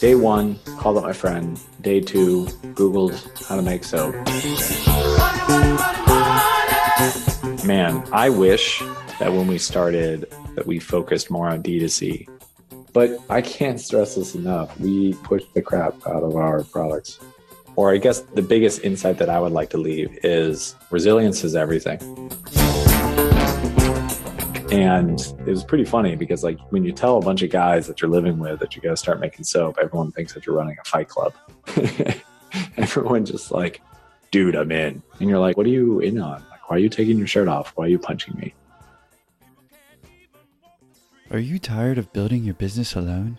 Day one, called up my friend. Day two, Googled how to make soap. Man, I wish that when we started that we focused more on D2C. But I can't stress this enough. We push the crap out of our products. Or I guess the biggest insight that I would like to leave is resilience is everything. And it was pretty funny because, like, when you tell a bunch of guys that you're living with that you're going to start making soap, everyone thinks that you're running a fight club. everyone just like, dude, I'm in. And you're like, what are you in on? Like, why are you taking your shirt off? Why are you punching me? Are you tired of building your business alone?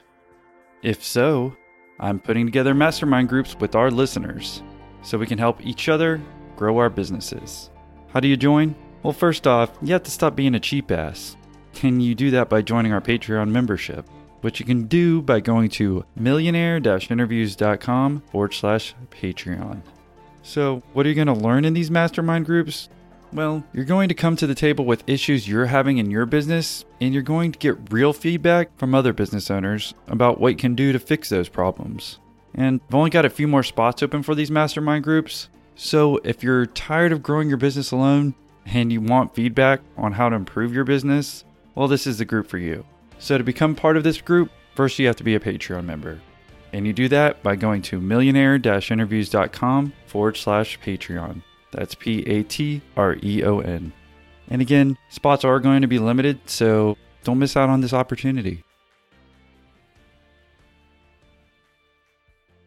If so, I'm putting together mastermind groups with our listeners so we can help each other grow our businesses. How do you join? Well, first off, you have to stop being a cheap ass. Can you do that by joining our Patreon membership? Which you can do by going to millionaire interviews.com forward slash Patreon. So, what are you going to learn in these mastermind groups? Well, you're going to come to the table with issues you're having in your business, and you're going to get real feedback from other business owners about what you can do to fix those problems. And I've only got a few more spots open for these mastermind groups. So, if you're tired of growing your business alone, and you want feedback on how to improve your business, well, this is the group for you. So, to become part of this group, first you have to be a Patreon member. And you do that by going to millionaire interviews.com forward slash Patreon. That's P A T R E O N. And again, spots are going to be limited, so don't miss out on this opportunity.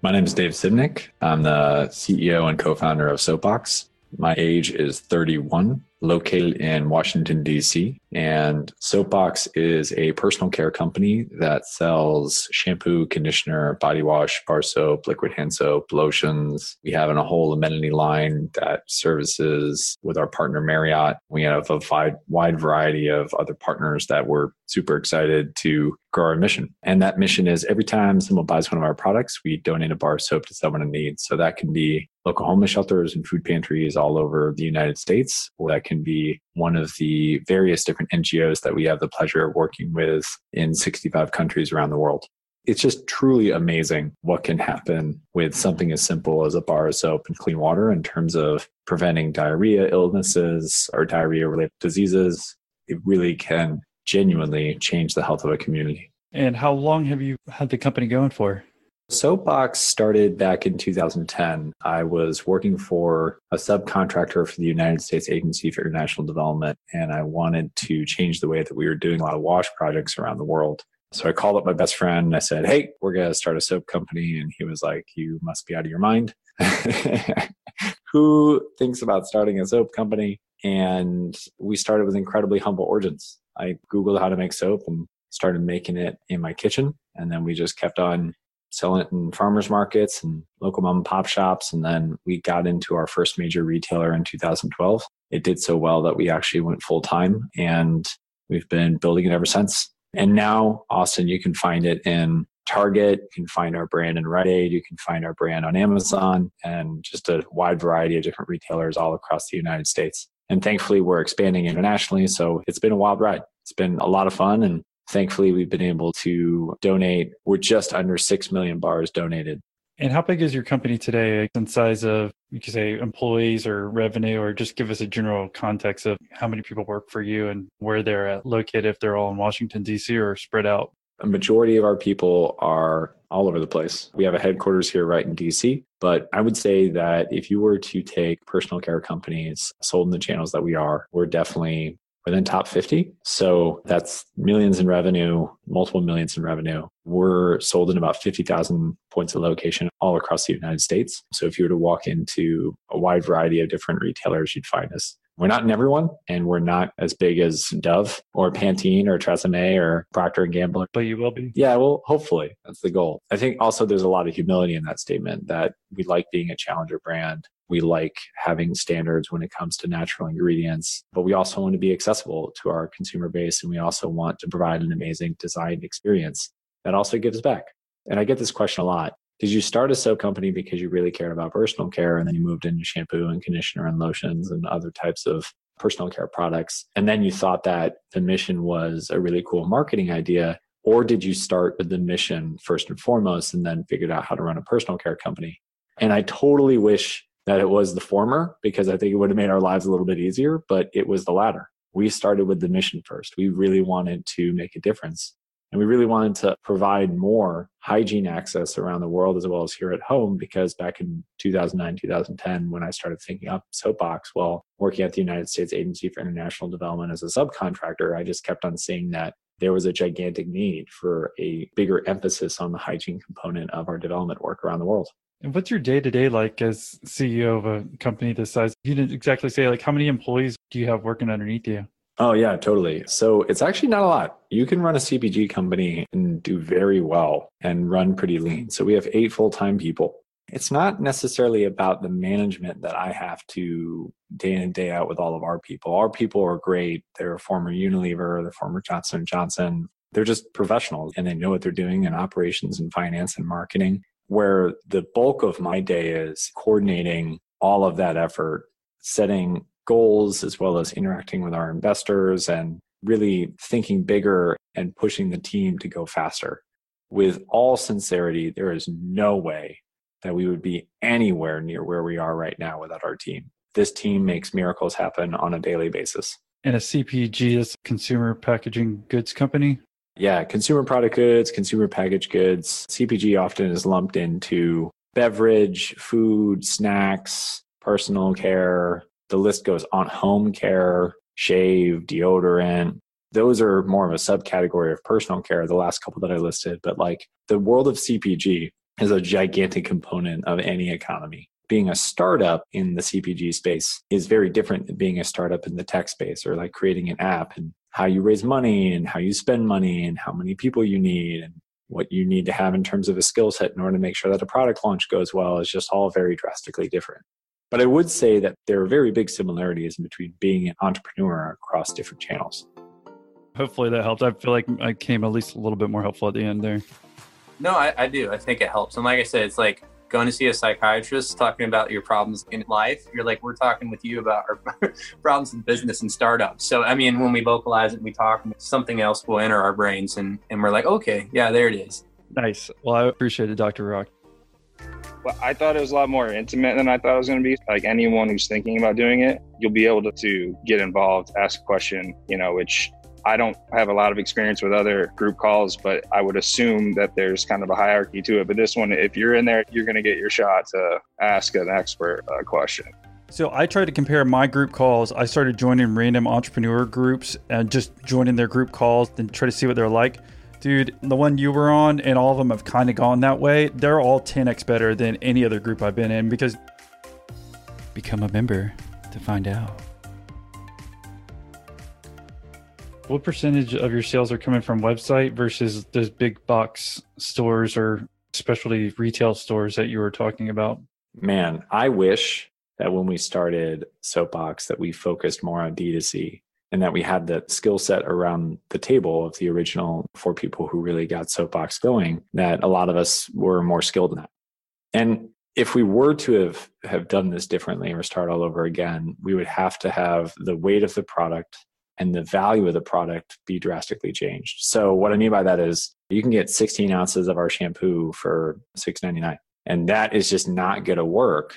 My name is Dave Simnick. I'm the CEO and co founder of Soapbox. My age is 31 located in Washington, D.C. And Soapbox is a personal care company that sells shampoo, conditioner, body wash, bar soap, liquid hand soap, lotions. We have a whole amenity line that services with our partner Marriott. We have a wide, wide variety of other partners that we're super excited to grow our mission. And that mission is every time someone buys one of our products, we donate a bar of soap to someone in need. So that can be local homeless shelters and food pantries all over the United States, that can be one of the various different NGOs that we have the pleasure of working with in 65 countries around the world. It's just truly amazing what can happen with something as simple as a bar of soap and clean water in terms of preventing diarrhea illnesses or diarrhea related diseases. It really can genuinely change the health of a community. And how long have you had the company going for? Soapbox started back in 2010. I was working for a subcontractor for the United States Agency for International Development, and I wanted to change the way that we were doing a lot of wash projects around the world. So I called up my best friend and I said, Hey, we're going to start a soap company. And he was like, You must be out of your mind. Who thinks about starting a soap company? And we started with incredibly humble origins. I Googled how to make soap and started making it in my kitchen. And then we just kept on selling it in farmers markets and local mom and pop shops. And then we got into our first major retailer in 2012. It did so well that we actually went full time and we've been building it ever since. And now, Austin, you can find it in Target, you can find our brand in Rite Aid, you can find our brand on Amazon, and just a wide variety of different retailers all across the United States. And thankfully, we're expanding internationally. So it's been a wild ride. It's been a lot of fun. And thankfully we've been able to donate. We're just under 6 million bars donated. And how big is your company today in size of you could say employees or revenue or just give us a general context of how many people work for you and where they're at located if they're all in washington d.c or spread out? A majority of our people are all over the place. We have a headquarters here right in DC, but I would say that if you were to take personal care companies sold in the channels that we are, we're definitely within top 50. So that's millions in revenue, multiple millions in revenue. We're sold in about 50,000 points of location all across the United States. So if you were to walk into a wide variety of different retailers, you'd find us. We're not in everyone, and we're not as big as Dove or Pantene or Tresemme or Procter and Gamble. But you will be. Yeah, well, hopefully that's the goal. I think also there's a lot of humility in that statement that we like being a challenger brand we like having standards when it comes to natural ingredients, but we also want to be accessible to our consumer base. And we also want to provide an amazing design experience that also gives back. And I get this question a lot. Did you start a soap company because you really cared about personal care and then you moved into shampoo and conditioner and lotions and other types of personal care products? And then you thought that the mission was a really cool marketing idea, Or did you start with the mission first and foremost and then figured out how to run a personal care company? And I totally wish that it was the former because I think it would have made our lives a little bit easier, but it was the latter. We started with the mission first. We really wanted to make a difference. And we really wanted to provide more hygiene access around the world as well as here at home because back in 2009, 2010, when I started thinking up Soapbox, while working at the United States Agency for International Development as a subcontractor, I just kept on seeing that there was a gigantic need for a bigger emphasis on the hygiene component of our development work around the world. And what's your day to day like as CEO of a company this size? You didn't exactly say like how many employees do you have working underneath you? Oh, yeah, totally. So it's actually not a lot. You can run a CPG company and do very well and run pretty lean. So we have eight full time people. It's not necessarily about the management that I have to day in and day out with all of our people. Our people are great. They're former Unilever, they're former Johnson Johnson. They're just professionals and they know what they're doing in operations and finance and marketing. Where the bulk of my day is coordinating all of that effort, setting goals as well as interacting with our investors and really thinking bigger and pushing the team to go faster. With all sincerity, there is no way that we would be anywhere near where we are right now without our team. This team makes miracles happen on a daily basis. And a CPG is consumer packaging goods company? Yeah, consumer product goods, consumer packaged goods. CPG often is lumped into beverage, food, snacks, personal care, the list goes on home care, shave, deodorant. Those are more of a subcategory of personal care, the last couple that I listed. But like the world of CPG is a gigantic component of any economy. Being a startup in the CPG space is very different than being a startup in the tech space or like creating an app and how you raise money and how you spend money and how many people you need and what you need to have in terms of a skill set in order to make sure that a product launch goes well is just all very drastically different. But I would say that there are very big similarities between being an entrepreneur across different channels. Hopefully that helped. I feel like I came at least a little bit more helpful at the end there. No, I, I do. I think it helps. And like I said, it's like going to see a psychiatrist talking about your problems in life. You're like, we're talking with you about our problems in business and startups. So, I mean, when we vocalize it, we talk, something else will enter our brains and, and we're like, okay, yeah, there it is. Nice. Well, I appreciate it, Dr. Rock. Well, I thought it was a lot more intimate than I thought it was going to be. Like anyone who's thinking about doing it, you'll be able to, to get involved, ask a question, you know, which I don't have a lot of experience with other group calls, but I would assume that there's kind of a hierarchy to it. But this one, if you're in there, you're going to get your shot to ask an expert a question. So I try to compare my group calls. I started joining random entrepreneur groups and just joining their group calls and try to see what they're like. Dude, the one you were on and all of them have kind of gone that way. They're all 10x better than any other group I've been in because become a member to find out. What percentage of your sales are coming from website versus those big box stores or specialty retail stores that you were talking about? Man, I wish that when we started Soapbox that we focused more on D2C and that we had the skill set around the table of the original four people who really got Soapbox going, that a lot of us were more skilled in that. And if we were to have, have done this differently or start all over again, we would have to have the weight of the product and the value of the product be drastically changed. So what I mean by that is you can get 16 ounces of our shampoo for $6.99. And that is just not going to work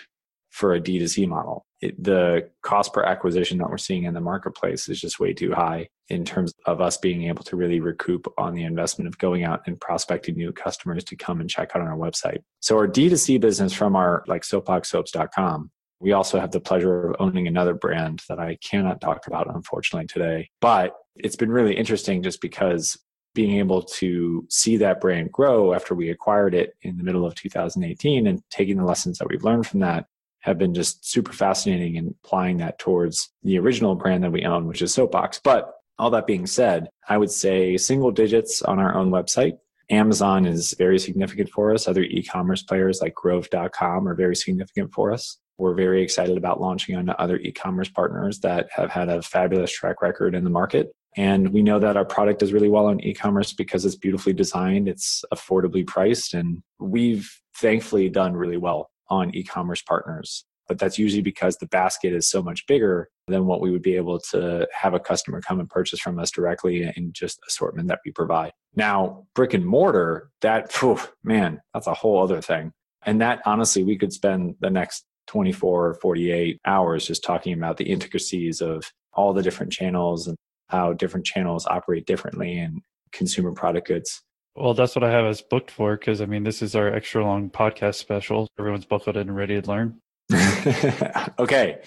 for a D2C model. It, the cost per acquisition that we're seeing in the marketplace is just way too high in terms of us being able to really recoup on the investment of going out and prospecting new customers to come and check out on our website. So our D2C business from our like soapboxsoaps.com, we also have the pleasure of owning another brand that I cannot talk about unfortunately today. But it's been really interesting just because being able to see that brand grow after we acquired it in the middle of 2018 and taking the lessons that we've learned from that have been just super fascinating and applying that towards the original brand that we own, which is Soapbox. But all that being said, I would say single digits on our own website. Amazon is very significant for us. Other e commerce players like Grove.com are very significant for us. We're very excited about launching on other e commerce partners that have had a fabulous track record in the market. And we know that our product does really well on e commerce because it's beautifully designed, it's affordably priced, and we've thankfully done really well on e-commerce partners but that's usually because the basket is so much bigger than what we would be able to have a customer come and purchase from us directly in just assortment that we provide. Now, brick and mortar, that, phew, man, that's a whole other thing. And that honestly, we could spend the next 24 or 48 hours just talking about the intricacies of all the different channels and how different channels operate differently in consumer product goods. Well, that's what I have us booked for because I mean, this is our extra long podcast special. Everyone's buckled in and ready to learn. okay.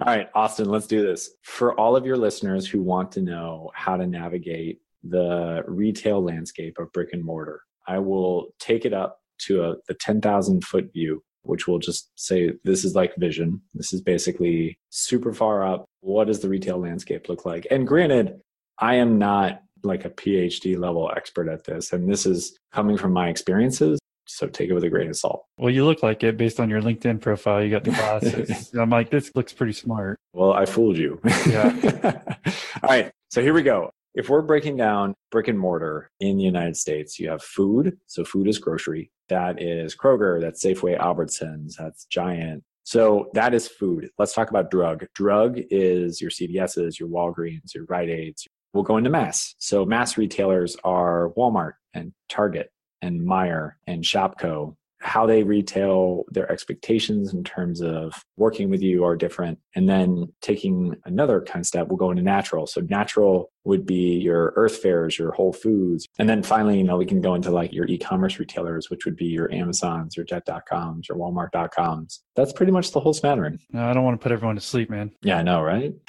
All right, Austin, let's do this. For all of your listeners who want to know how to navigate the retail landscape of brick and mortar, I will take it up to a, the 10,000 foot view, which will just say this is like vision. This is basically super far up. What does the retail landscape look like? And granted, I am not like a PhD level expert at this, and this is coming from my experiences. So take it with a grain of salt. Well, you look like it based on your LinkedIn profile. You got the glasses. I'm like, this looks pretty smart. Well, I fooled you. Yeah. All right. So here we go. If we're breaking down brick and mortar in the United States, you have food. So food is grocery. That is Kroger, that's Safeway, Albertsons, that's Giant. So that is food. Let's talk about drug. Drug is your CVS's, your Walgreens, your Rite Aids. We'll go into mass. So mass retailers are Walmart and Target and Meijer and Shopko how they retail their expectations in terms of working with you are different. And then taking another kind of step, we'll go into natural. So natural would be your Earth Fares, your whole foods. And then finally, you know, we can go into like your e-commerce retailers, which would be your Amazons, your jet.coms, your walmart.coms. That's pretty much the whole smattering. No, I don't want to put everyone to sleep, man. Yeah, I know, right?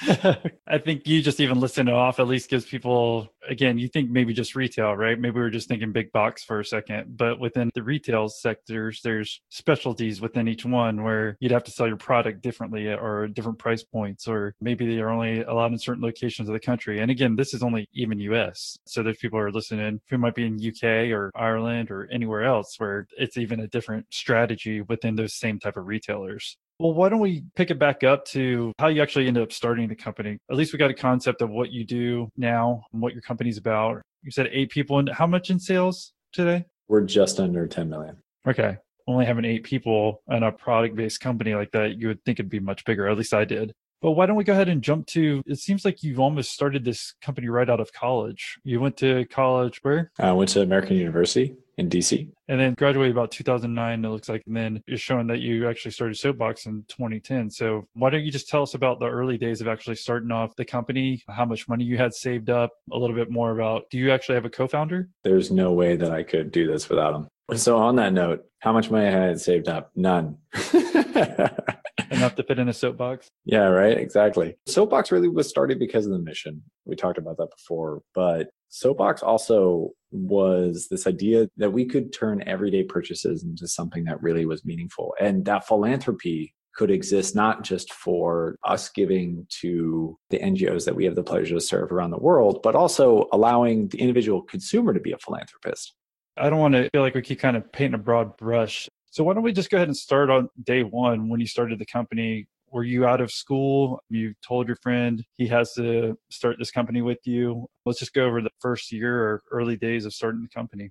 I think you just even listening off at least gives people again, you think maybe just retail, right? Maybe we are just thinking big box for a second, but within the retail sectors, there's specialties within each one where you'd have to sell your product differently or different price points, or maybe they are only allowed in certain locations of the country. And again, this is only even US. So there's people who are listening who might be in UK or Ireland or anywhere else where it's even a different strategy within those same type of retailers. Well, why don't we pick it back up to how you actually ended up starting the company? At least we got a concept of what you do now and what your company's about. You said eight people and how much in sales today? We're just under 10 million. Okay. Only having eight people in a product based company like that, you would think it'd be much bigger. At least I did. But why don't we go ahead and jump to? It seems like you've almost started this company right out of college. You went to college where? I went to American University in DC. And then graduated about 2009, it looks like. And then you're showing that you actually started Soapbox in 2010. So why don't you just tell us about the early days of actually starting off the company, how much money you had saved up, a little bit more about do you actually have a co founder? There's no way that I could do this without him. So, on that note, how much money I had saved up? None. enough to fit in a soapbox. Yeah, right. Exactly. Soapbox really was started because of the mission. We talked about that before, but Soapbox also was this idea that we could turn everyday purchases into something that really was meaningful. And that philanthropy could exist not just for us giving to the NGOs that we have the pleasure to serve around the world, but also allowing the individual consumer to be a philanthropist. I don't want to feel like we keep kind of painting a broad brush. So why don't we just go ahead and start on day one when you started the company? Were you out of school? You told your friend he has to start this company with you. Let's just go over the first year or early days of starting the company.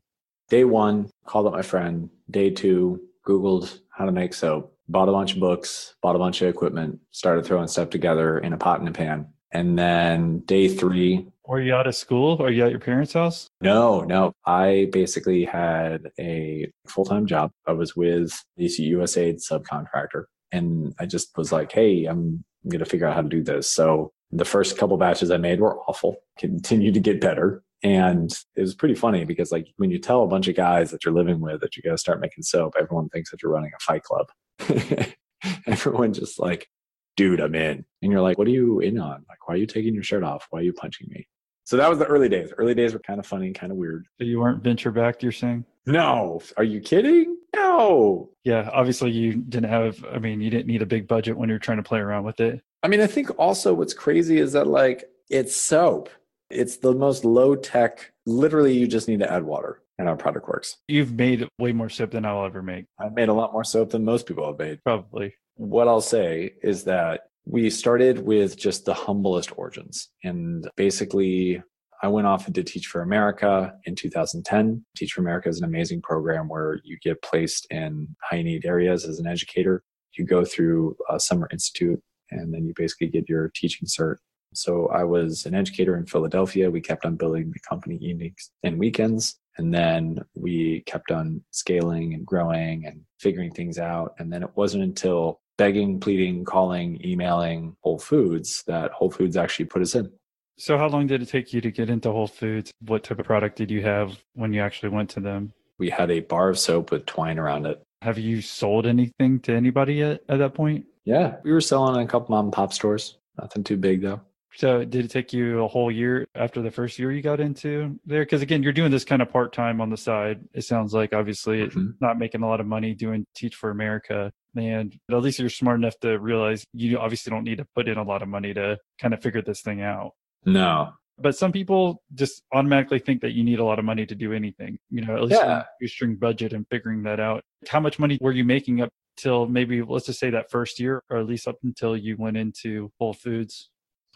Day one, called up my friend. Day two, Googled how to make soap, bought a bunch of books, bought a bunch of equipment, started throwing stuff together in a pot and a pan. And then day three, were you out of school? Are you at your parents' house? No, no. I basically had a full time job. I was with DC USAID subcontractor. And I just was like, hey, I'm going to figure out how to do this. So the first couple batches I made were awful, continued to get better. And it was pretty funny because, like, when you tell a bunch of guys that you're living with that you got to start making soap, everyone thinks that you're running a fight club. everyone just like, dude, I'm in. And you're like, what are you in on? Like, why are you taking your shirt off? Why are you punching me? So that was the early days. Early days were kind of funny and kind of weird. So you weren't venture backed, you're saying? No. Are you kidding? No. Yeah. Obviously, you didn't have, I mean, you didn't need a big budget when you're trying to play around with it. I mean, I think also what's crazy is that, like, it's soap. It's the most low tech. Literally, you just need to add water and our product works. You've made way more soap than I'll ever make. I've made a lot more soap than most people have made. Probably. What I'll say is that we started with just the humblest origins. And basically, I went off did Teach for America in 2010. Teach for America is an amazing program where you get placed in high need areas as an educator. You go through a summer institute and then you basically get your teaching cert. So I was an educator in Philadelphia. We kept on building the company evenings and weekends. And then we kept on scaling and growing and figuring things out. And then it wasn't until begging, pleading, calling, emailing Whole Foods that Whole Foods actually put us in. So, how long did it take you to get into Whole Foods? What type of product did you have when you actually went to them? We had a bar of soap with twine around it. Have you sold anything to anybody yet at that point? Yeah, we were selling in a couple mom and pop stores. Nothing too big though. So, did it take you a whole year after the first year you got into there? Because again, you're doing this kind of part time on the side. It sounds like obviously mm-hmm. not making a lot of money doing Teach for America. And at least you're smart enough to realize you obviously don't need to put in a lot of money to kind of figure this thing out. No. But some people just automatically think that you need a lot of money to do anything, you know, at least yeah. string budget and figuring that out. How much money were you making up till maybe, let's just say that first year, or at least up until you went into Whole Foods?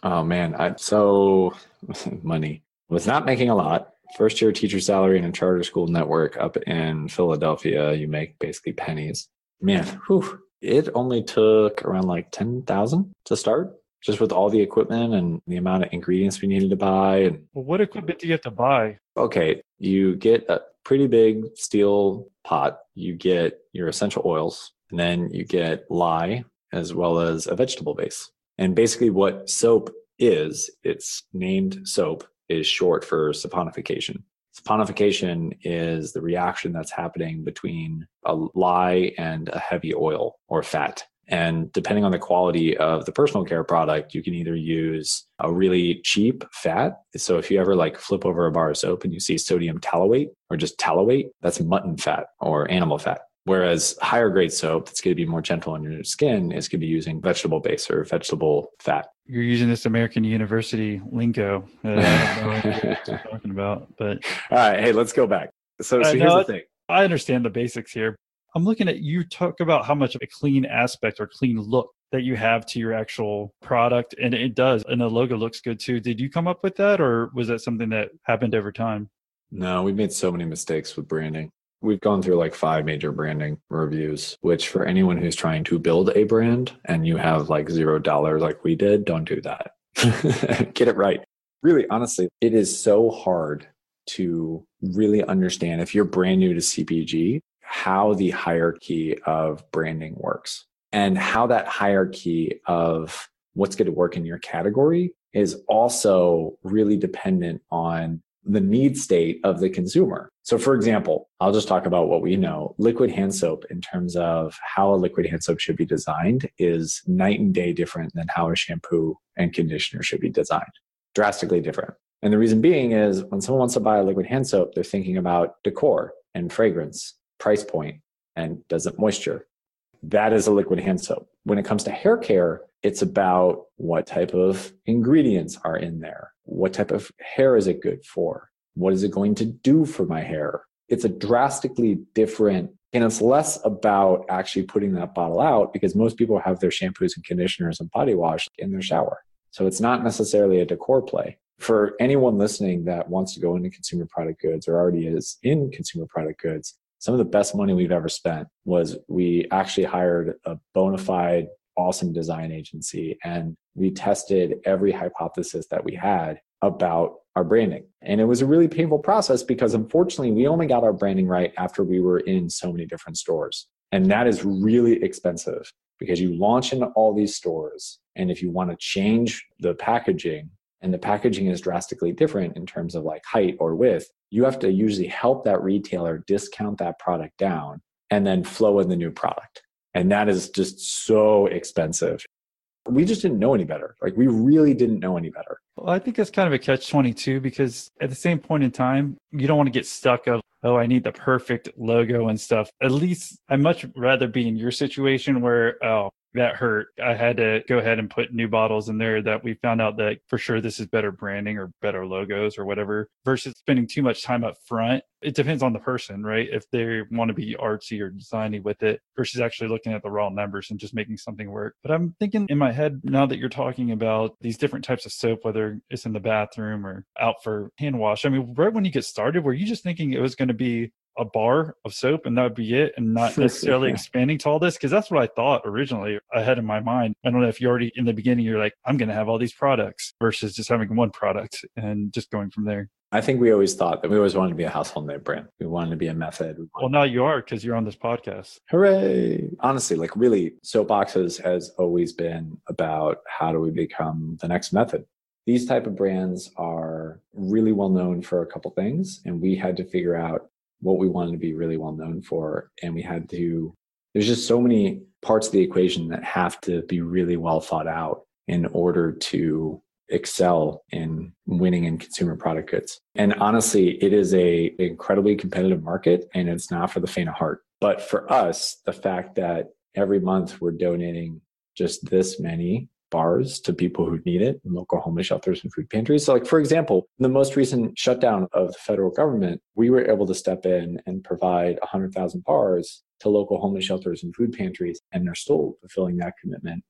Oh, man. I, so money was not making a lot. First year teacher salary in a charter school network up in Philadelphia, you make basically pennies. Man, whew, it only took around like 10,000 to start just with all the equipment and the amount of ingredients we needed to buy. And well, what equipment do you have to buy? Okay, you get a pretty big steel pot. You get your essential oils, and then you get lye as well as a vegetable base. And basically, what soap is, it's named soap, is short for saponification. Saponification is the reaction that's happening between a lye and a heavy oil or fat. And depending on the quality of the personal care product, you can either use a really cheap fat. So if you ever like flip over a bar of soap and you see sodium tallowate or just tallowate, that's mutton fat or animal fat. Whereas higher grade soap that's going to be more gentle on your skin is going to be using vegetable base or vegetable fat. You're using this American University lingo. Uh, I don't know what you're talking about, but all right. Hey, let's go back. So, so here's the thing. I understand the basics here, I'm looking at you talk about how much of a clean aspect or clean look that you have to your actual product and it does and the logo looks good too. Did you come up with that or was that something that happened over time? No we've made so many mistakes with branding. We've gone through like five major branding reviews which for anyone who's trying to build a brand and you have like zero dollars like we did don't do that. Get it right. Really honestly it is so hard to really understand if you're brand new to cpg how the hierarchy of branding works and how that hierarchy of what's going to work in your category is also really dependent on the need state of the consumer. So, for example, I'll just talk about what we know. Liquid hand soap, in terms of how a liquid hand soap should be designed, is night and day different than how a shampoo and conditioner should be designed. Drastically different. And the reason being is when someone wants to buy a liquid hand soap, they're thinking about decor and fragrance price point and does it moisture. That is a liquid hand soap. When it comes to hair care, it's about what type of ingredients are in there. What type of hair is it good for? What is it going to do for my hair? It's a drastically different, and it's less about actually putting that bottle out because most people have their shampoos and conditioners and body wash in their shower. So it's not necessarily a decor play. For anyone listening that wants to go into consumer product goods or already is in consumer product goods, some of the best money we've ever spent was we actually hired a bona fide awesome design agency and we tested every hypothesis that we had about our branding. And it was a really painful process because unfortunately we only got our branding right after we were in so many different stores. And that is really expensive because you launch into all these stores. And if you want to change the packaging, and the packaging is drastically different in terms of like height or width, you have to usually help that retailer discount that product down and then flow in the new product. And that is just so expensive. We just didn't know any better. Like we really didn't know any better. Well, I think that's kind of a catch 22 because at the same point in time, you don't want to get stuck of, oh, I need the perfect logo and stuff. At least I'd much rather be in your situation where, oh, that hurt. I had to go ahead and put new bottles in there that we found out that for sure this is better branding or better logos or whatever versus spending too much time up front. It depends on the person, right? If they want to be artsy or designy with it versus actually looking at the raw numbers and just making something work. But I'm thinking in my head now that you're talking about these different types of soap, whether it's in the bathroom or out for hand wash. I mean, right when you get started, were you just thinking it was going to be a bar of soap and that would be it and not necessarily expanding to all this? Because that's what I thought originally ahead in my mind. I don't know if you already in the beginning, you're like, I'm going to have all these products versus just having one product and just going from there. I think we always thought that we always wanted to be a household name brand. We wanted to be a method. We Well, now you are because you're on this podcast. Hooray! Honestly, like really, Soapboxes has always been about how do we become the next method. These type of brands are really well known for a couple things, and we had to figure out what we wanted to be really well known for, and we had to. There's just so many parts of the equation that have to be really well thought out in order to excel in winning in consumer product goods. And honestly, it is a incredibly competitive market and it's not for the faint of heart. But for us, the fact that every month we're donating just this many bars to people who need it in local homeless shelters and food pantries. So like for example, the most recent shutdown of the federal government, we were able to step in and provide 100,000 bars to local homeless shelters and food pantries and they're still fulfilling that commitment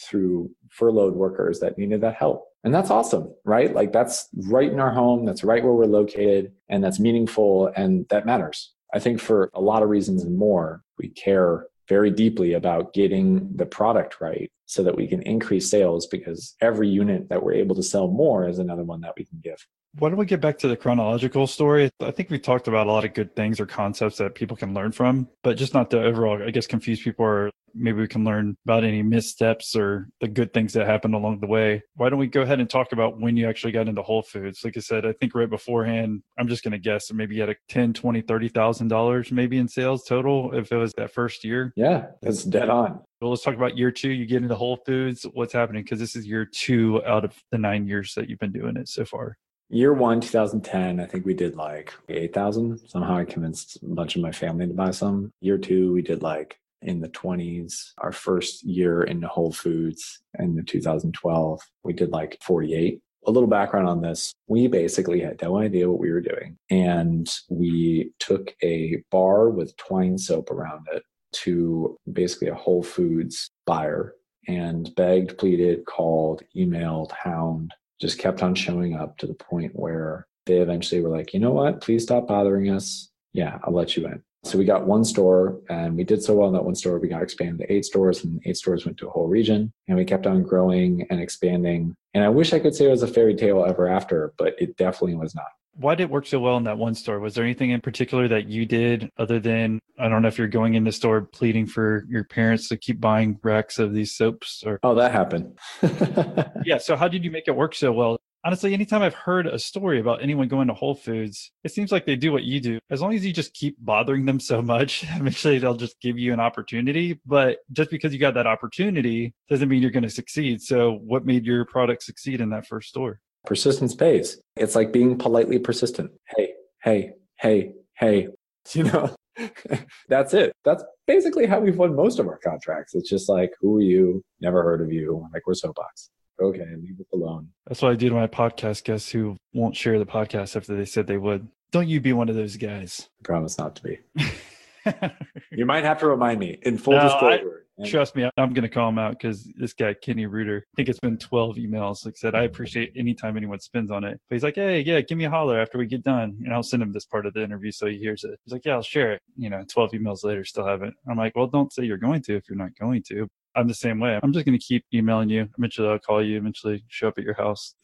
through furloughed workers that needed that help. And that's awesome, right? Like that's right in our home, that's right where we're located, and that's meaningful and that matters. I think for a lot of reasons and more, we care very deeply about getting the product right so that we can increase sales because every unit that we're able to sell more is another one that we can give. Why don't we get back to the chronological story? I think we talked about a lot of good things or concepts that people can learn from, but just not to overall, I guess, confuse people or maybe we can learn about any missteps or the good things that happened along the way. Why don't we go ahead and talk about when you actually got into Whole Foods? Like I said, I think right beforehand, I'm just going to guess that maybe you had a 10, 20, $30,000 maybe in sales total if it was that first year. Yeah, that's dead on. Well, let's talk about year two. You get into Whole Foods. What's happening? Because this is year two out of the nine years that you've been doing it so far. Year one, 2010, I think we did like 8,000. Somehow I convinced a bunch of my family to buy some. Year two, we did like in the 20s. Our first year into Whole Foods in the 2012, we did like 48. A little background on this. We basically had no idea what we were doing. And we took a bar with twine soap around it to basically a Whole Foods buyer and begged, pleaded, called, emailed, hound, just kept on showing up to the point where they eventually were like, you know what, please stop bothering us. Yeah, I'll let you in. So we got one store and we did so well in that one store, we got expanded to eight stores and eight stores went to a whole region and we kept on growing and expanding. And I wish I could say it was a fairy tale ever after, but it definitely was not. Why did it work so well in that one store? Was there anything in particular that you did other than, I don't know if you're going in the store pleading for your parents to keep buying racks of these soaps or, Oh, that happened. yeah. So how did you make it work so well? Honestly, anytime I've heard a story about anyone going to Whole Foods, it seems like they do what you do. As long as you just keep bothering them so much, eventually they'll just give you an opportunity. But just because you got that opportunity doesn't mean you're going to succeed. So what made your product succeed in that first store? Persistence pays. It's like being politely persistent. Hey, hey, hey, hey. You know, that's it. That's basically how we've won most of our contracts. It's just like, who are you? Never heard of you. Like, we're Soapbox. Okay, leave it alone. That's what I do to my podcast guests who won't share the podcast after they said they would. Don't you be one of those guys. I promise not to be. You might have to remind me in full No, I- disclosure. And- Trust me, I'm going to call him out because this guy, Kenny Reuter, I think it's been 12 emails. Like I said, I mm-hmm. appreciate anytime anyone spends on it. But he's like, hey, yeah, give me a holler after we get done. And I'll send him this part of the interview so he hears it. He's like, yeah, I'll share it. You know, 12 emails later, still haven't. I'm like, well, don't say you're going to if you're not going to. I'm the same way. I'm just going to keep emailing you. Eventually, I'll call you. Eventually, show up at your house,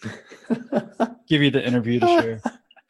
give you the interview to share.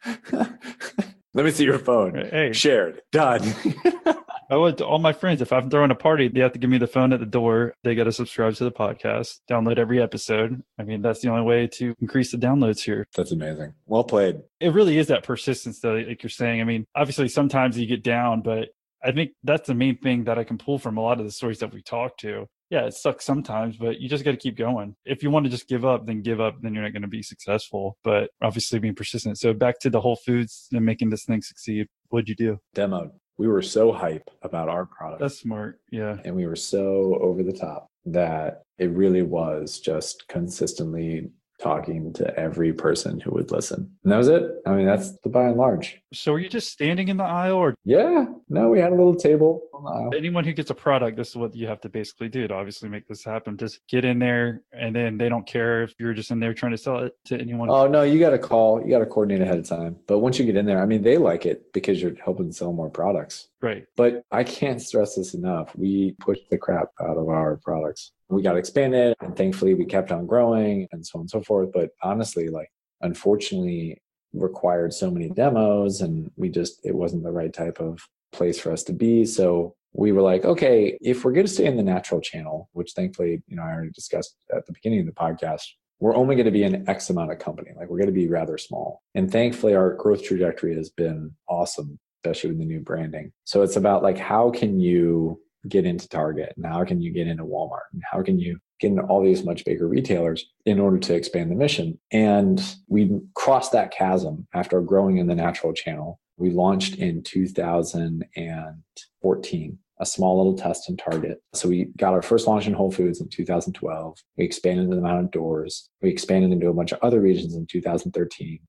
Let me see your phone. Hey, Shared. Done. I would to all my friends. If I'm throwing a party, they have to give me the phone at the door. They got to subscribe to the podcast, download every episode. I mean, that's the only way to increase the downloads here. That's amazing. Well played. It really is that persistence, though, like you're saying. I mean, obviously, sometimes you get down, but I think that's the main thing that I can pull from a lot of the stories that we talk to. Yeah, it sucks sometimes, but you just got to keep going. If you want to just give up, then give up, then you're not going to be successful. But obviously, being persistent. So, back to the Whole Foods and making this thing succeed. What'd you do? Demoed. We were so hype about our product. That's smart. Yeah. and we were so over the top that it really was just consistently talking to every person who would listen. And that was it. I mean, that's the by and large. So are you just standing in the aisle or Yeah. No, we had a little table on the aisle. anyone who gets a product, this is what you have to basically do to obviously make this happen. Just get in there and then they don't care if you're just in there trying to sell it to anyone. Oh no, you got to call. You got to coordinate ahead of time. But once you get in there, I mean, they like it because you're helping sell more products. Right. But I can't stress this enough. We pushed the crap out of our products. We got expanded, and thankfully, we kept on growing, and so on and so forth. But honestly, like, unfortunately, required so many demos, and we just it wasn't the right type of place for us to be. So we were like, okay, if we're going to stay in the natural channel, which thankfully, you know, I already discussed at the beginning of the podcast, we're only going to be an X amount of company. Like we're going to be rather small. And thankfully, our growth trajectory has been awesome, especially with the new branding. So it's about like, how can you get into Target and how can you get into Walmart and how can you get into all these much bigger retailers in order to expand the mission? And we crossed that chasm after growing in the natural channel. We launched in 2014 a small little test in Target. So we got our first launch in Whole Foods in 2012. We expanded the amount of doors. We expanded into a bunch of other regions in 2013.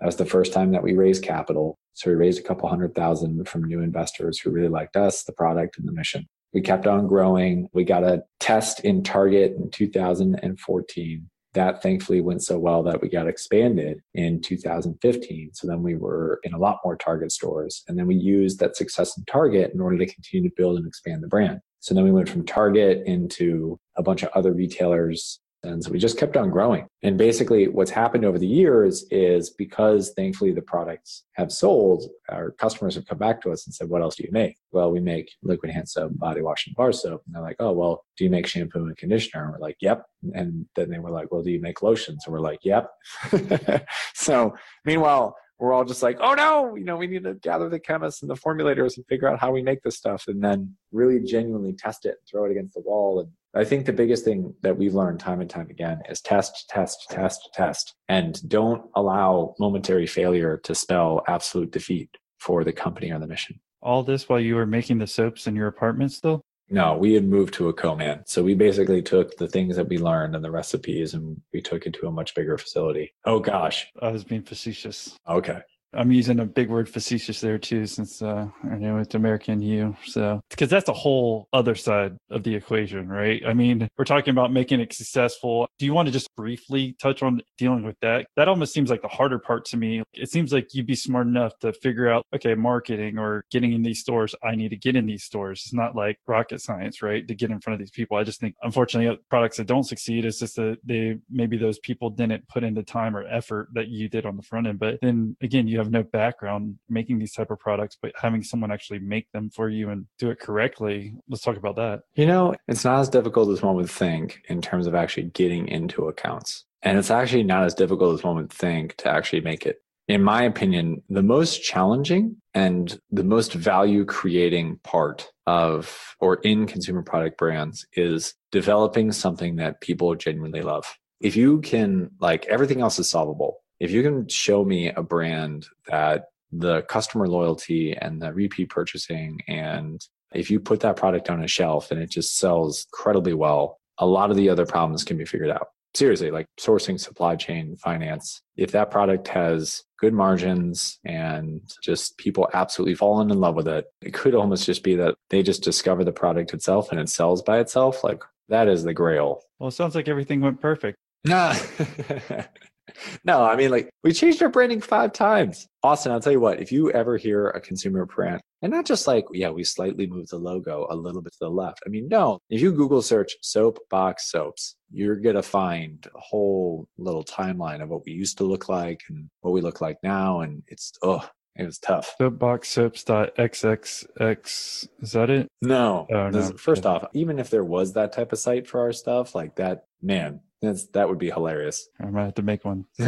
That was the first time that we raised capital. So we raised a couple hundred thousand from new investors who really liked us, the product, and the mission. We kept on growing. We got a test in Target in 2014 that thankfully went so well that we got expanded in 2015. So then we were in a lot more Target stores. And then we used that success in Target in order to continue to build and expand the brand. So then we went from Target into a bunch of other retailers and so we just kept on growing. And basically, what's happened over the years is because thankfully the products have sold, our customers have come back to us and said, What else do you make? Well, we make liquid hand soap, body wash, and bar soap. And they're like, Oh, well, do you make shampoo and conditioner? And we're like, Yep. And then they were like, Well, do you make lotions? And we're like, Yep. so meanwhile, we're all just like, oh no, you know, we need to gather the chemists and the formulators and figure out how we make this stuff and then really genuinely test it and throw it against the wall. And I think the biggest thing that we've learned time and time again is test, test, test, test, and don't allow momentary failure to spell absolute defeat for the company or the mission. All this while you were making the soaps in your apartment still? No, we had moved to a co-man. So we basically took the things that we learned and the recipes and we took it to a much bigger facility. Oh gosh. I was being facetious. Okay. I'm using a big word facetious there too, since uh, I know it's American you. So, because that's a whole other side of the equation, right? I mean, we're talking about making it successful. Do you want to just briefly touch on dealing with that? That almost seems like the harder part to me. It seems like you'd be smart enough to figure out, okay, marketing or getting in these stores. I need to get in these stores. It's not like rocket science, right? To get in front of these people. I just think, unfortunately, products that don't succeed, it's just that they maybe those people didn't put in the time or effort that you did on the front end. But then again, you have no background making these type of products, but having someone actually make them for you and do it correctly. Let's talk about that. You know, it's not as difficult as one would think in terms of actually getting into accounts. And it's actually not as difficult as one would think to actually make it. In my opinion, the most challenging and the most value creating part of or in consumer product brands is developing something that people genuinely love. If you can, like everything else is solvable if you can show me a brand that the customer loyalty and the repeat purchasing and if you put that product on a shelf and it just sells incredibly well a lot of the other problems can be figured out. Seriously like sourcing supply chain finance if that product has good margins and just people absolutely falling in love with it it could almost just be that they just discover the product itself and it sells by itself like that is the grail. Well it sounds like everything went perfect. nah no, I mean, like we changed our branding five times. Austin, I'll tell you what, if you ever hear a consumer brand, and not just like, yeah, we slightly moved the logo a little bit to the left. I mean, no, if you Google search soap box soaps, you're going to find a whole little timeline of what we used to look like and what we look like now. And it's, oh, it was tough. Soapboxsoaps.xxx. Is that it? No. Oh, no. First off, even if there was that type of site for our stuff, like that, man, that's, that would be hilarious. I might have to make one.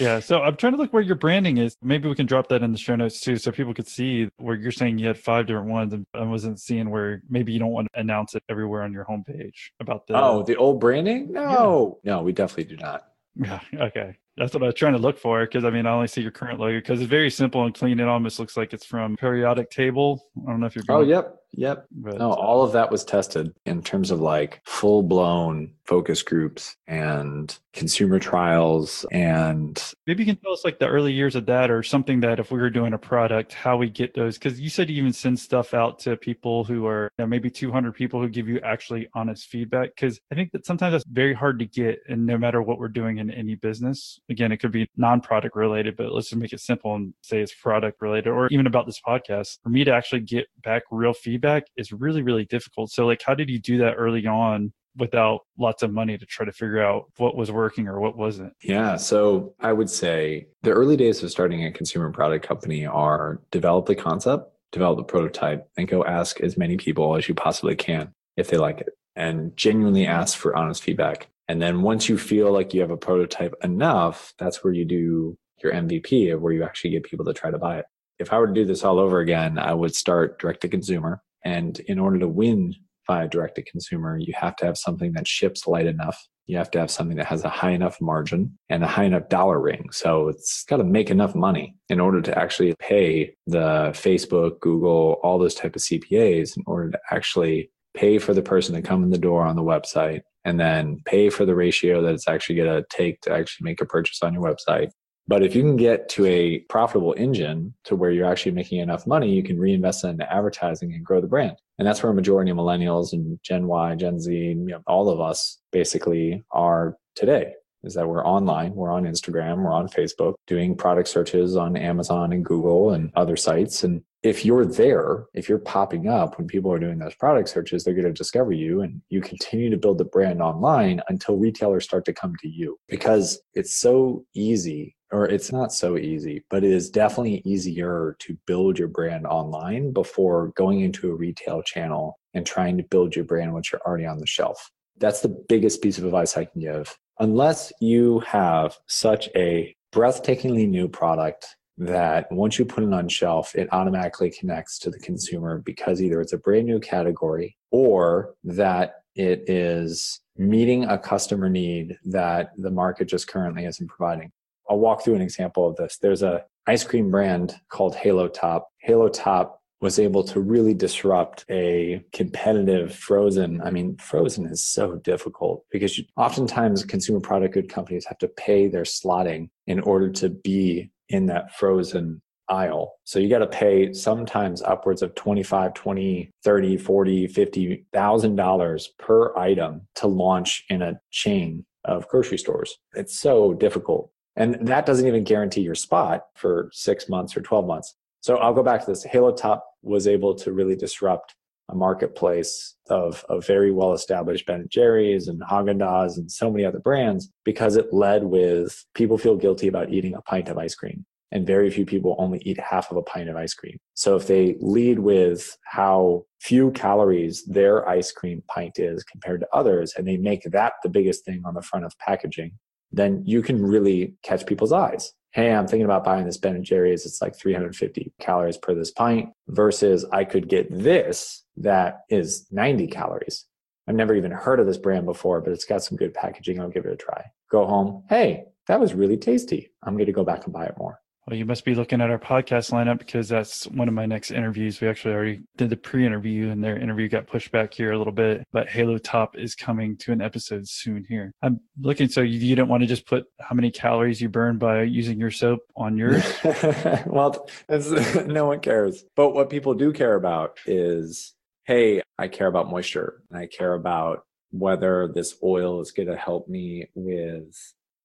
yeah. So I'm trying to look where your branding is. Maybe we can drop that in the show notes too, so people could see where you're saying you had five different ones, and I wasn't seeing where maybe you don't want to announce it everywhere on your homepage about the. Oh, the old branding? No, yeah. no, we definitely do not. Yeah. Okay. That's what I was trying to look for because I mean I only see your current logo because it's very simple and clean. It almost looks like it's from periodic table. I don't know if you're. Oh, yep, yep. But, No, all of that was tested in terms of like full blown focus groups and consumer trials and Maybe you can tell us like the early years of that or something that if we were doing a product, how we get those. Because you said you even send stuff out to people who are you know, maybe 200 people who give you actually honest feedback. Because I think that sometimes that's very hard to get. And no matter what we're doing in any business, again, it could be non product related, but let's just make it simple and say it's product related or even about this podcast. For me to actually get back real feedback is really, really difficult. So, like, how did you do that early on? without lots of money to try to figure out what was working or what wasn't. Yeah. So I would say the early days of starting a consumer product company are develop the concept, develop the prototype, and go ask as many people as you possibly can if they like it and genuinely ask for honest feedback. And then once you feel like you have a prototype enough, that's where you do your MVP where you actually get people to try to buy it. If I were to do this all over again, I would start direct to consumer. And in order to win via direct to consumer, you have to have something that ships light enough. You have to have something that has a high enough margin and a high enough dollar ring. So it's got to make enough money in order to actually pay the Facebook, Google, all those type of CPAs in order to actually pay for the person to come in the door on the website and then pay for the ratio that it's actually going to take to actually make a purchase on your website but if you can get to a profitable engine to where you're actually making enough money, you can reinvest into advertising and grow the brand. And that's where a majority of millennials and Gen Y, Gen Z, you know, all of us basically are today. Is that we're online, we're on Instagram, we're on Facebook, doing product searches on Amazon and Google and other sites. And if you're there, if you're popping up when people are doing those product searches, they're going to discover you and you continue to build the brand online until retailers start to come to you because it's so easy or it's not so easy, but it is definitely easier to build your brand online before going into a retail channel and trying to build your brand once you're already on the shelf. That's the biggest piece of advice I can give. Unless you have such a breathtakingly new product that once you put it on shelf, it automatically connects to the consumer because either it's a brand new category or that it is meeting a customer need that the market just currently isn't providing. I'll walk through an example of this. There's a ice cream brand called Halo Top. Halo Top was able to really disrupt a competitive frozen. I mean, frozen is so difficult because you, oftentimes consumer product good companies have to pay their slotting in order to be in that frozen aisle. So you got to pay sometimes upwards of 25, 20, 30, 40, 50,000 dollars per item to launch in a chain of grocery stores. It's so difficult. And that doesn't even guarantee your spot for 6 months or 12 months. So I'll go back to this. Halo Top was able to really disrupt a marketplace of, of very well established Ben and Jerry's and Haagen Dazs and so many other brands because it led with people feel guilty about eating a pint of ice cream and very few people only eat half of a pint of ice cream. So if they lead with how few calories their ice cream pint is compared to others and they make that the biggest thing on the front of packaging, then you can really catch people's eyes hey, I'm thinking about buying this Ben and Jerry's. It's like 350 calories per this pint versus I could get this that is 90 calories. I've never even heard of this brand before, but it's got some good packaging. I'll give it a try. Go home. Hey, that was really tasty. I'm going to go back and buy it more. Well, you must be looking at our podcast lineup because that's one of my next interviews. We actually already did the pre interview and their interview got pushed back here a little bit, but Halo Top is coming to an episode soon here. I'm looking, so you, you don't want to just put how many calories you burn by using your soap on yours? well, no one cares. But what people do care about is hey, I care about moisture and I care about whether this oil is going to help me with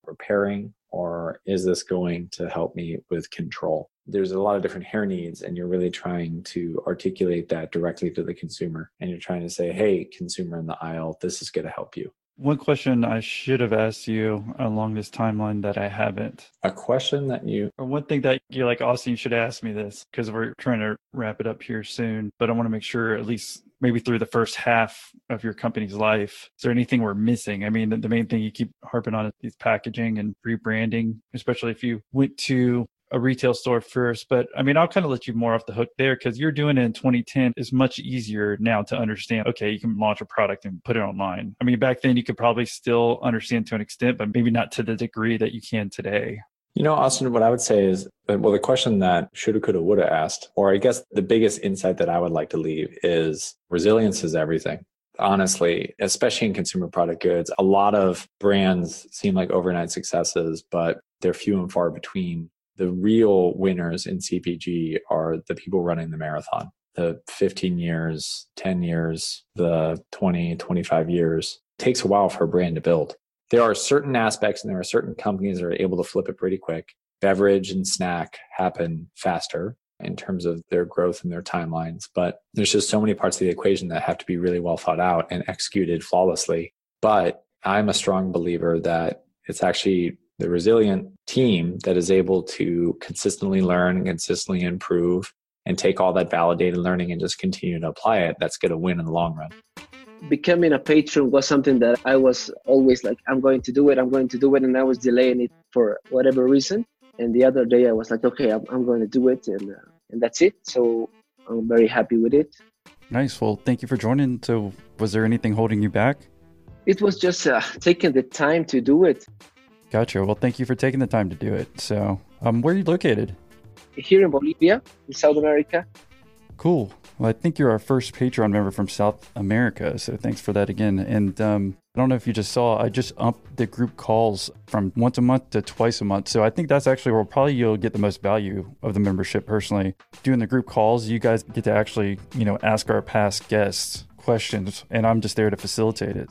repairing or is this going to help me with control? There's a lot of different hair needs, and you're really trying to articulate that directly to the consumer. And you're trying to say, hey, consumer in the aisle, this is going to help you. One question I should have asked you along this timeline that I haven't. A question that you, or one thing that you're like, Austin, you should ask me this because we're trying to wrap it up here soon. But I want to make sure, at least maybe through the first half of your company's life, is there anything we're missing? I mean, the, the main thing you keep harping on is packaging and rebranding, especially if you went to a retail store first, but I mean, I'll kind of let you more off the hook there because you're doing it in 2010 is much easier now to understand. Okay, you can launch a product and put it online. I mean, back then you could probably still understand to an extent, but maybe not to the degree that you can today. You know, Austin, what I would say is, uh, well, the question that shoulda, coulda, woulda asked, or I guess the biggest insight that I would like to leave is resilience is everything honestly, especially in consumer product goods. A lot of brands seem like overnight successes, but they're few and far between. The real winners in CPG are the people running the marathon. The 15 years, 10 years, the 20, 25 years takes a while for a brand to build. There are certain aspects and there are certain companies that are able to flip it pretty quick. Beverage and snack happen faster in terms of their growth and their timelines. But there's just so many parts of the equation that have to be really well thought out and executed flawlessly. But I'm a strong believer that it's actually the resilient team that is able to consistently learn and consistently improve and take all that validated learning and just continue to apply it that's going to win in the long run becoming a patron was something that i was always like i'm going to do it i'm going to do it and i was delaying it for whatever reason. And the other day i was like okay i'm, I'm going to do it and, uh, and that's it. So i'm very happy with it. Nice. Well thank you for joining. So was there anything holding you back? It was just uh, taking the time to do it. Gotcha. Well thank you for taking the time to do it. So um, where are you located? Here in bolivia in south america. Cool well, I think you're our first Patreon member from South America, so thanks for that again. And um, I don't know if you just saw, I just upped the group calls from once a month to twice a month. So I think that's actually where probably you'll get the most value of the membership personally. Doing the group calls, you guys get to actually, you know, ask our past guests questions, and I'm just there to facilitate it.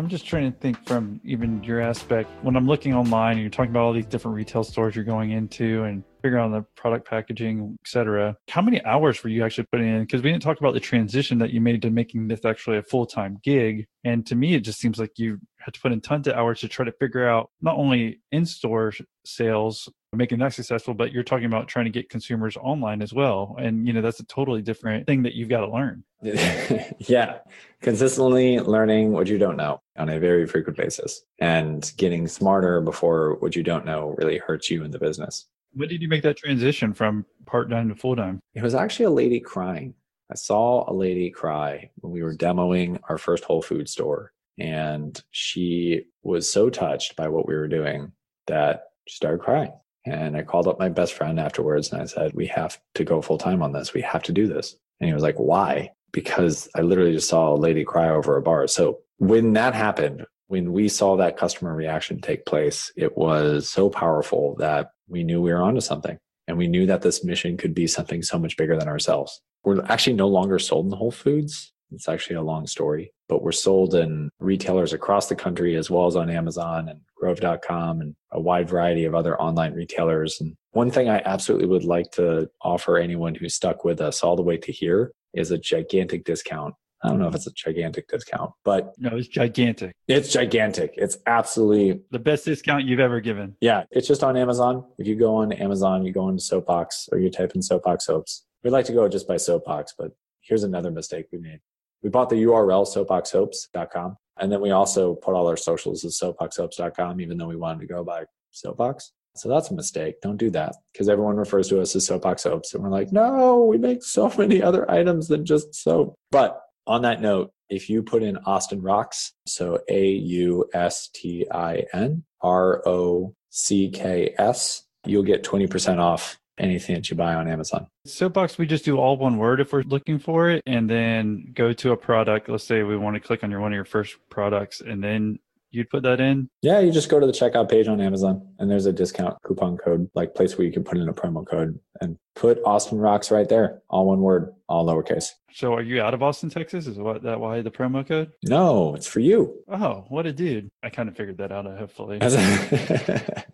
I'm just trying to think from even your aspect when I'm looking online and you're talking about all these different retail stores you're going into and figuring out the product packaging, etc. How many hours were you actually putting in? Because we didn't talk about the transition that you made to making this actually a full time gig. And to me, it just seems like you had to put in tons of hours to try to figure out not only in store sales making that successful but you're talking about trying to get consumers online as well. And you know that's a totally different thing that you've got to learn. Yeah. Consistently learning what you don't know on a very frequent basis and getting smarter before what you don't know really hurts you in the business. When did you make that transition from part-time to full-time? It was actually a lady crying. I saw a lady cry when we were demoing our first whole food store and she was so touched by what we were doing that she started crying and I called up my best friend afterwards and I said, We have to go full time on this. We have to do this. And he was like, Why? Because I literally just saw a lady cry over a bar. So when that happened, when we saw that customer reaction take place, it was so powerful that we knew we were onto something. And we knew that this mission could be something so much bigger than ourselves. We're actually no longer sold in Whole Foods. It's actually a long story, but we're sold in retailers across the country as well as on Amazon and Grove.com and a wide variety of other online retailers. And one thing I absolutely would like to offer anyone who's stuck with us all the way to here is a gigantic discount. I don't know if it's a gigantic discount, but no, it's gigantic. It's gigantic. It's absolutely the best discount you've ever given. Yeah, it's just on Amazon. If you go on Amazon, you go into Soapbox or you type in Soapbox soaps. We like to go just by Soapbox, but here's another mistake we made. We bought the URL soapboxsoaps.com. and then we also put all our socials at soapboxsoaps.com, even though we wanted to go by soapbox. So that's a mistake. Don't do that because everyone refers to us as soapbox soaps. And we're like, no, we make so many other items than just soap. But on that note, if you put in Austin Rocks, so A U S T I N R O C K S, you'll get 20% off anything that you buy on Amazon. Soapbox, we just do all one word if we're looking for it, and then go to a product. Let's say we want to click on your one of your first products, and then you'd put that in. Yeah, you just go to the checkout page on Amazon, and there's a discount coupon code, like place where you can put in a promo code and put Austin Rocks right there, all one word, all lowercase. So, are you out of Austin, Texas? Is what that why the promo code? No, it's for you. Oh, what a dude! I kind of figured that out. Hopefully.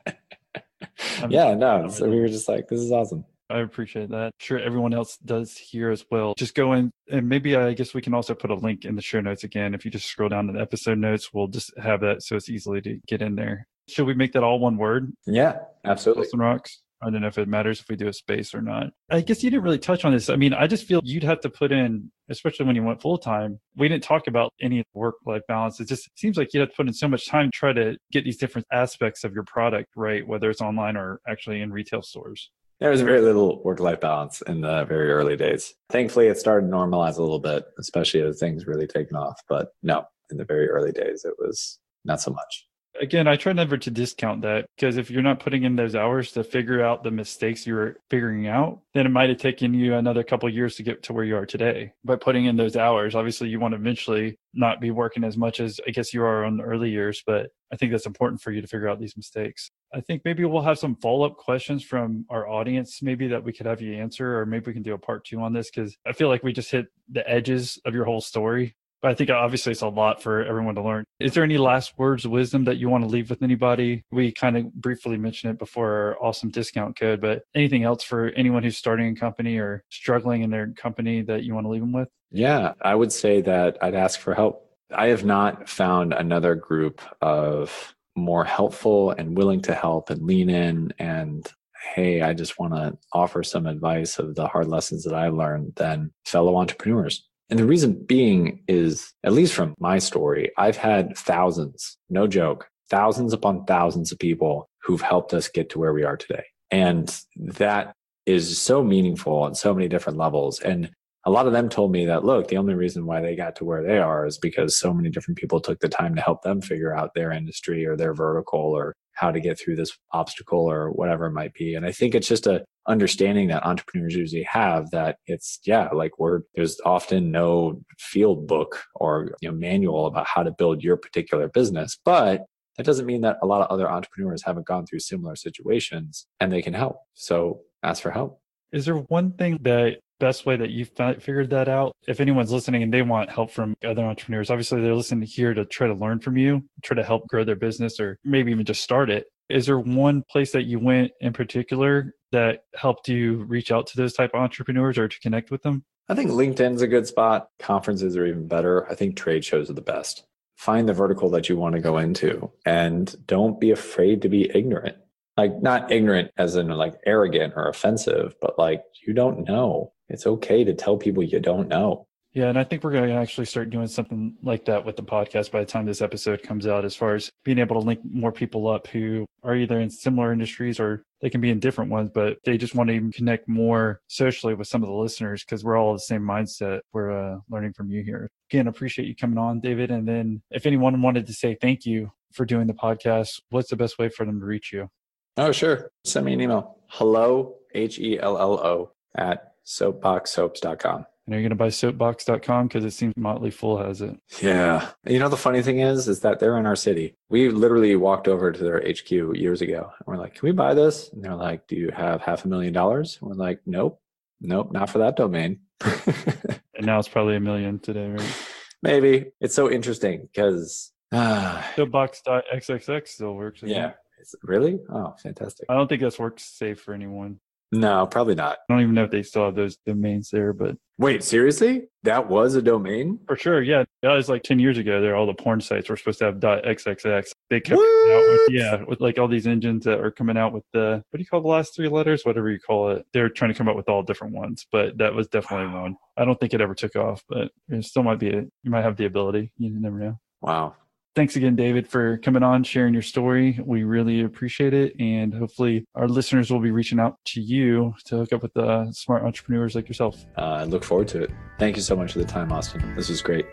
yeah, no. So we were just like, this is awesome. I appreciate that. Sure, everyone else does here as well. Just go in, and maybe I guess we can also put a link in the show notes again. If you just scroll down to the episode notes, we'll just have that so it's easily to get in there. Should we make that all one word? Yeah, absolutely. Austin Rocks. I don't know if it matters if we do a space or not. I guess you didn't really touch on this. I mean, I just feel you'd have to put in, especially when you went full time. We didn't talk about any work life balance. It just seems like you'd have to put in so much time to try to get these different aspects of your product right, whether it's online or actually in retail stores. There was very little work life balance in the very early days. Thankfully, it started to normalize a little bit, especially as things really taken off. But no, in the very early days, it was not so much again, I try never to discount that because if you're not putting in those hours to figure out the mistakes you're figuring out, then it might have taken you another couple years to get to where you are today. But putting in those hours, obviously you want to eventually not be working as much as I guess you are in the early years, but I think that's important for you to figure out these mistakes. I think maybe we'll have some follow up questions from our audience, maybe that we could have you answer, or maybe we can do a part two on this because I feel like we just hit the edges of your whole story. I think obviously it's a lot for everyone to learn. Is there any last words of wisdom that you want to leave with anybody? We kind of briefly mentioned it before our awesome discount code, but anything else for anyone who's starting a company or struggling in their company that you want to leave them with? Yeah, I would say that I'd ask for help. I have not found another group of more helpful and willing to help and lean in and hey, I just want to offer some advice of the hard lessons that I learned than fellow entrepreneurs. And the reason being is, at least from my story, I've had thousands, no joke, thousands upon thousands of people who've helped us get to where we are today. And that is so meaningful on so many different levels. And a lot of them told me that, look, the only reason why they got to where they are is because so many different people took the time to help them figure out their industry or their vertical or how to get through this obstacle or whatever it might be. And I think it's just a understanding that entrepreneurs usually have that it's yeah like we're there's often no field book or you know manual about how to build your particular business. But that doesn't mean that a lot of other entrepreneurs haven't gone through similar situations and they can help. So ask for help. Is there one thing that best way that you've figured that out if anyone's listening and they want help from other entrepreneurs obviously they're listening here to try to learn from you try to help grow their business or maybe even just start it is there one place that you went in particular that helped you reach out to those type of entrepreneurs or to connect with them? I think LinkedIn's a good spot. Conferences are even better. I think trade shows are the best. Find the vertical that you want to go into and don't be afraid to be ignorant. Like not ignorant as in like arrogant or offensive, but like you don't know. It's okay to tell people you don't know. Yeah, and I think we're going to actually start doing something like that with the podcast by the time this episode comes out, as far as being able to link more people up who are either in similar industries or they can be in different ones, but they just want to even connect more socially with some of the listeners because we're all the same mindset. We're uh, learning from you here. Again, appreciate you coming on, David. And then if anyone wanted to say thank you for doing the podcast, what's the best way for them to reach you? Oh, sure. Send me an email. Hello, H E L L O, at soapboxsoaps.com. And are you going to buy soapbox.com? Because it seems Motley Fool has it. Yeah. You know, the funny thing is, is that they're in our city. We literally walked over to their HQ years ago and we're like, can we buy this? And they're like, do you have half a million dollars? And we're like, nope, nope, not for that domain. and now it's probably a million today, right? Maybe. It's so interesting because. Uh, soapbox.xxx still works. Yeah. Really? Oh, fantastic. I don't think that's works safe for anyone. No, probably not. I don't even know if they still have those domains there, but wait, seriously? That was a domain? For sure, yeah. That was like ten years ago. There, all the porn sites were supposed to have .xxx. They kept out with, yeah, with like all these engines that are coming out with the what do you call the last three letters? Whatever you call it. They're trying to come up with all different ones, but that was definitely one. I don't think it ever took off, but it still might be. A, you might have the ability. You never know. Wow thanks again, David, for coming on, sharing your story. We really appreciate it. And hopefully, our listeners will be reaching out to you to hook up with the smart entrepreneurs like yourself. Uh, I look forward to it. Thank you so much for the time, Austin. This was great.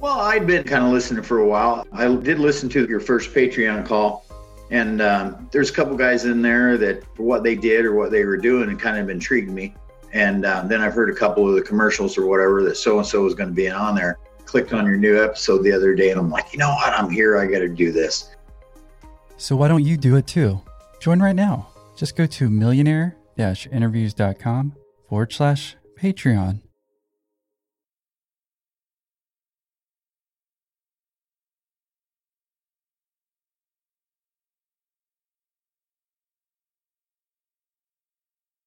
Well, I'd been kind of listening for a while. I did listen to your first Patreon call, and um, there's a couple guys in there that, for what they did or what they were doing, it kind of intrigued me. And um, then I've heard a couple of the commercials or whatever that so and so is going to be on there. Clicked on your new episode the other day and I'm like, you know what? I'm here. I got to do this. So why don't you do it too? Join right now. Just go to millionaire interviews.com forward slash Patreon